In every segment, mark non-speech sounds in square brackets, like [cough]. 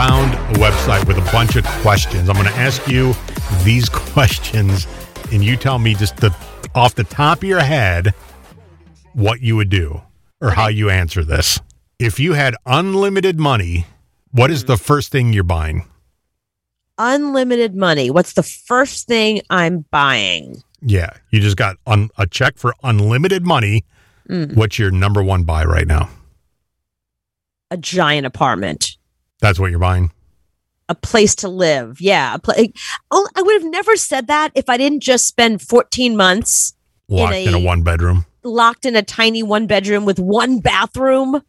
found a website with a bunch of questions. I'm going to ask you these [laughs] questions, and you tell me just the off the top of your head what you would do or how you answer this. If you had unlimited money, what is the first thing you're buying? Unlimited money. What's the first thing I'm buying? Yeah, you just got un- a check for unlimited money. Mm. What's your number one buy right now? A giant apartment. That's what you're buying. A place to live. Yeah. A pla- oh, I would have never said that if I didn't just spend 14 months Locked in a, a- one bedroom. locked in a tiny one bedroom with one bathroom.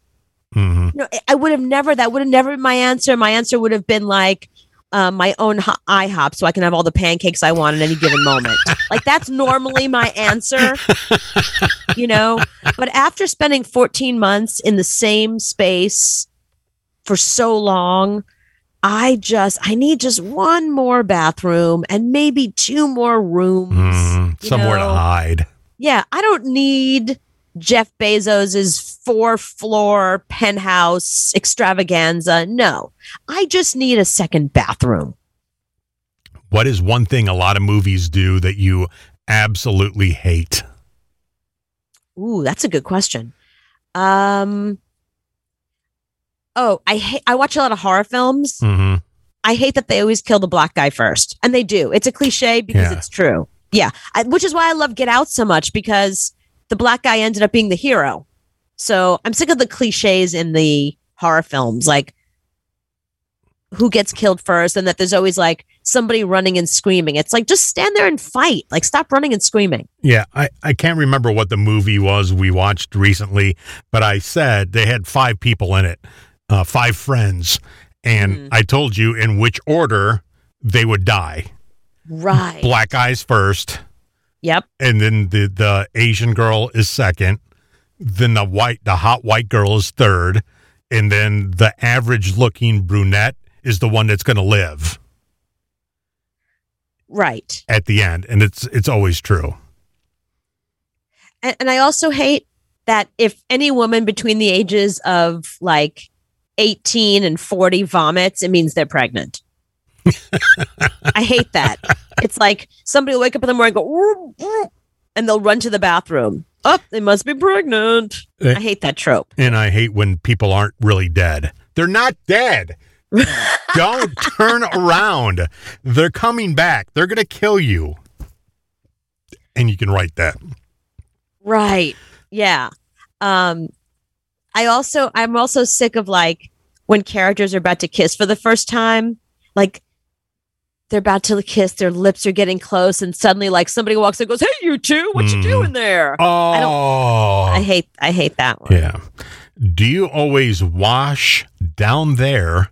hmm No, I- I would have never, that would have never been my answer. My answer would have been like, uh, my own ho- IHOP so I can have all the pancakes I want at any given moment. like that's normally my answer, you know. But after spending 14 months in the same space for so long, I just I need just one more bathroom and maybe two more rooms. You Somewhere to hide. Yeah, I don't need Jeff Bezos's four floor penthouse extravaganza. No, I just need a second bathroom. What is one thing a lot of movies do that you absolutely hate? Ooh, that's a good question. Um, oh, I hate. I watch a lot of horror films. hmm I hate that they always kill the black guy first, and they do. It's a cliche because Yeah. it's true. Yeah, I, which is why I love Get Out so much because the black guy ended up being the hero. So I'm sick of the cliches in the horror films, like who gets killed first, and that there's always like somebody running and screaming. It's like just stand there and fight. Like stop running and screaming. Yeah, I, I can't remember what the movie was we watched recently, but I said they had five people in it, uh, five friends, and Mhm. I told you in which order they would die. Right. Black eyes first, Yep. and then the the Asian girl is second, then the white the hot white girl is third, and then the average looking brunette is the one that's going to live Right. at the end, and it's it's always true. and, and I also hate that if any woman between the ages of like 18 and 40 vomits, it means they're pregnant. [laughs] I hate that. It's like somebody will wake up in the morning and go, and they'll run to the bathroom. Oh, they must be pregnant. Eh. I hate that trope. And I hate when people aren't really dead. They're not dead. [laughs] Don't turn around. They're coming back. They're going to kill you. And you can write that. Right. Yeah. Um I also I'm also sick of like when characters are about to kiss for the first time, like they're about to kiss, their lips are getting close, and suddenly like somebody walks in and goes, Hey you two, what you Mhm. doing there? Oh. I hate I hate that one. yeah. Do you always wash down there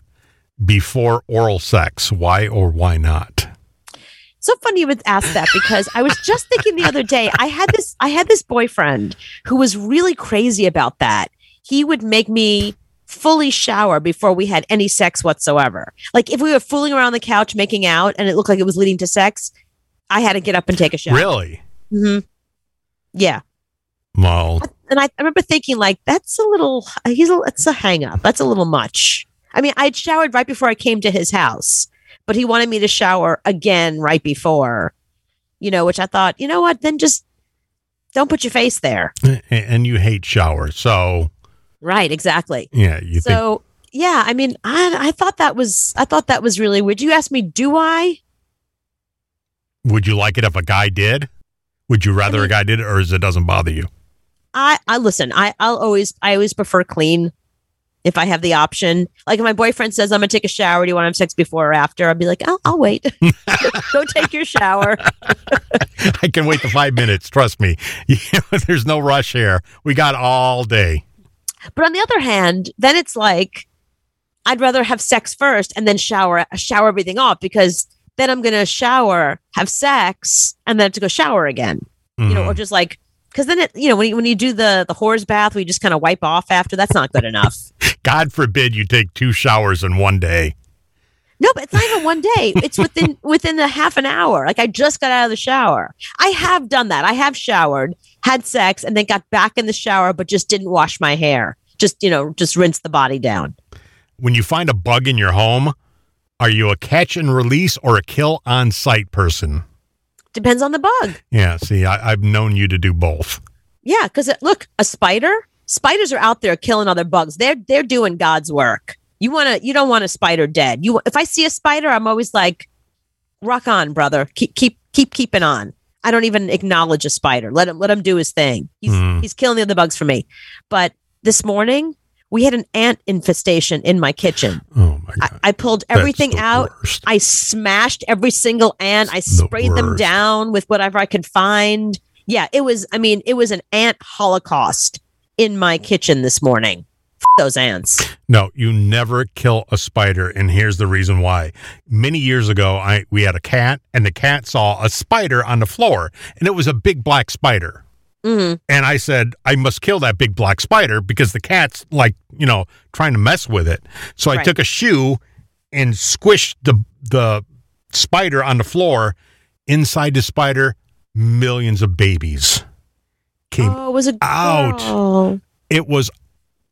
before oral sex? Why or why not? So funny you would ask that because I was just thinking the other day, I had this I had this boyfriend who was really crazy about that. He would make me fully shower before we had any sex whatsoever. Like if we were fooling around the couch making out and it looked like it was leading to sex, I had to get up and take a shower. Really? hmm Yeah. Well, And I, I remember thinking like that's a little he's a it's a hang up. That's a little much. I mean, I'd showered right before I came to his house, but he wanted me to shower again right before. You know, which I thought, you know what, then just don't put your face there. and you hate showers. So, Right, exactly. yeah, you think so yeah, I mean, I I thought that was I thought that was really weird. You asked me, do I? would you like it if a guy did? Would you rather a mean- guy did it or is it doesn't bother you? I I listen. I I'll always I always prefer clean if I have the option. Like if my boyfriend says I'm gonna take a shower, do you want to have sex before or after? I'll be like, I'll, I'll wait. [laughs] [laughs] Go take your shower. [laughs] I can wait the five minutes. Trust me. There's no rush here. We got all day. But on the other hand, then it's like I'd rather have sex first and then shower shower everything off because then I'm gonna shower, have sex, and then have to go shower again. You know, or mm-hmm. just like because then it, you know, when you, when you do the the whore's bath, we just kind of wipe off after. That's not good enough. [laughs] God forbid you take two showers in one day. No, but it's not even one day. It's [laughs] within within a half an hour. Like I just got out of the shower. I have done that. I have showered, had sex, and then got back in the shower, but just didn't wash my hair. Just you know, just rinse the body down. when you find a bug in your home, are you a catch and release or a kill on sight person? Depends on the bug. Yeah, see, I, I've known you to do both. Yeah, because look, a spider. Spiders are out there killing other bugs. They're they're doing God's work. You want to you don't want a spider dead. You if I see a spider, I'm always like, rock on, brother. Keep keep keep keeping on. I don't even acknowledge a spider. Let him let him do his thing. He's Mm. he's killing the other bugs for me. But this morning we had an ant infestation in my kitchen. Oh my I, god. I pulled everything out. worst. I smashed every single ant. I It's the sprayed them down with whatever I could find. Yeah, it was. I mean, it was an ant holocaust in my kitchen this morning. Those ants. No, you never kill a spider, and here's the reason why. Many years ago, I we had a cat, and the cat saw a spider on the floor, and it was a big black spider. hmm And I said, I must kill that big black spider because the cat's like, you know, trying to mess with it. So I Right. took a shoe and squished the the spider on the floor. Inside the spider, millions of babies came. Oh, it was a out. Oh, It was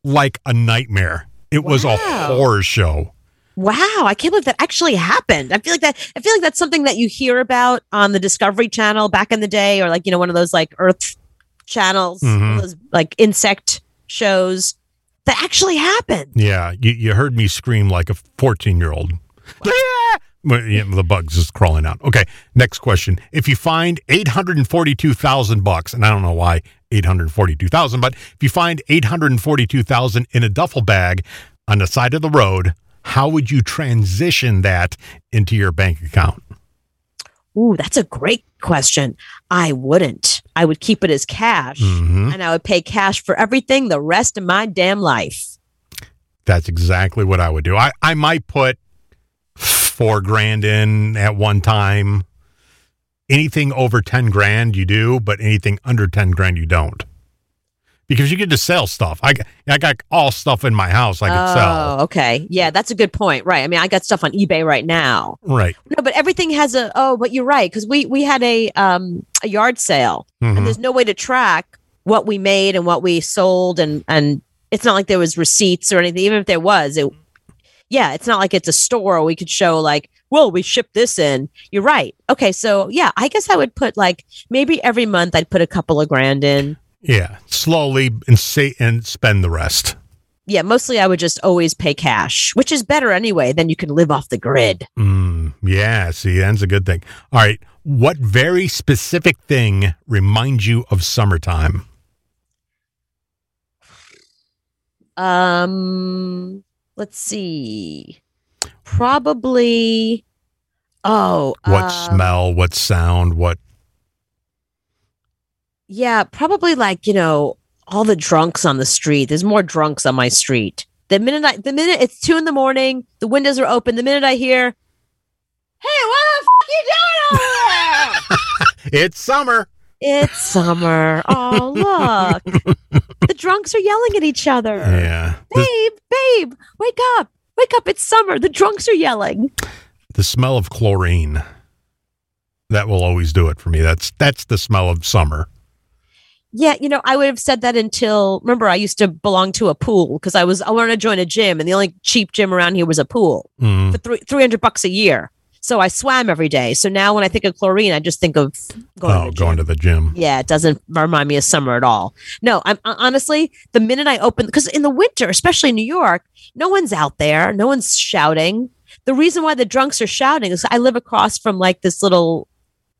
like a nightmare. It was a horror show. wow! I can't believe that actually happened. I feel like that. I feel like that's something that you hear about on the Discovery Channel back in the day, or like you know one of those like Earth channels, Mhm. those like insect shows that actually happened. Yeah, you, you heard me scream like a 14 [laughs] The bugs is crawling out. Okay, next question. If you find 842,000 bucks, and I don't know why 842,000, but if you find 842,000 in a duffel bag on the side of the road, how would you transition that into your bank account? Ooh, that's a great question. I wouldn't. I would keep it as cash hmm and I would pay cash for everything the rest of my damn life. That's exactly what I would do. I, I might put four grand in at one time. Anything over 10 grand, you do, but anything under 10 grand, you don't. Because you get to sell stuff. I, got- I got all stuff in my house I could sell. Oh, okay. Yeah, that's a good point. Right. I mean, I got stuff on eBay right now. Right. No, but everything has a oh, but you're right because we we had a um a yard sale Mhm. and there's no way to track what we made and what we sold and and it's not like there was receipts or anything. Even if there was, it yeah, it's not like it's a store we could show like, well, we shipped this in. You're right. Okay, so yeah, I guess I would put like maybe every month I'd put a couple of grand in. Yeah. Slowly and say and spend the rest. Yeah, mostly I would just always pay cash, which is better anyway. Then you can live off the grid. Mm, yeah. See, that's a good thing. All right. What very specific thing reminds you of summertime? Um, let's see. Probably. Oh, What um, smell? What sound? What? Yeah, probably like you know all the drunks on the street. There's more drunks on my street. The minute I, the minute it's two in the morning, the windows are open. The minute I hear, "Hey, what the f- you doing over there?" [laughs] It's summer. it's summer. Oh, look, [laughs] the drunks are yelling at each other. Yeah. Babe, babe, wake up, wake up! It's summer. The drunks are yelling. the smell of chlorine. That will always do it for me. That's that's the smell of summer. Yeah, you know, I would have said that until remember I used to belong to a pool because I was I wanted to join a gym and the only cheap gym around here was a pool Mm. for three three hundred bucks a year. So I swam every day. So now when I think of chlorine, I just think of going oh, to the going gym. to the gym. Yeah, it doesn't remind me of summer at all. No, I'm honestly the minute I open because in the winter, especially in New York, no one's out there, no one's shouting. The reason why the drunks are shouting is I live across from like this little,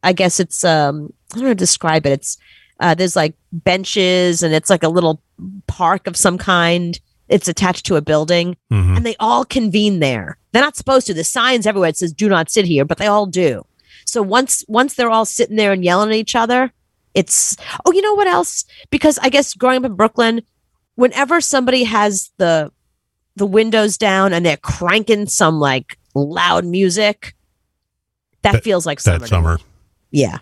I guess it's um I don't know how to describe it. It's uh, there's like benches and it's like a little park of some kind. It's attached to a building Mhm. and they all convene there. They're not supposed to. The signs everywhere it says "Do not sit here," but they all do. So once once they're all sitting there and yelling at each other, it's oh, you know what else? Because I guess growing up in Brooklyn, whenever somebody has the the windows down and they're cranking some like loud music, that, That- feels like summer. That summer. yeah.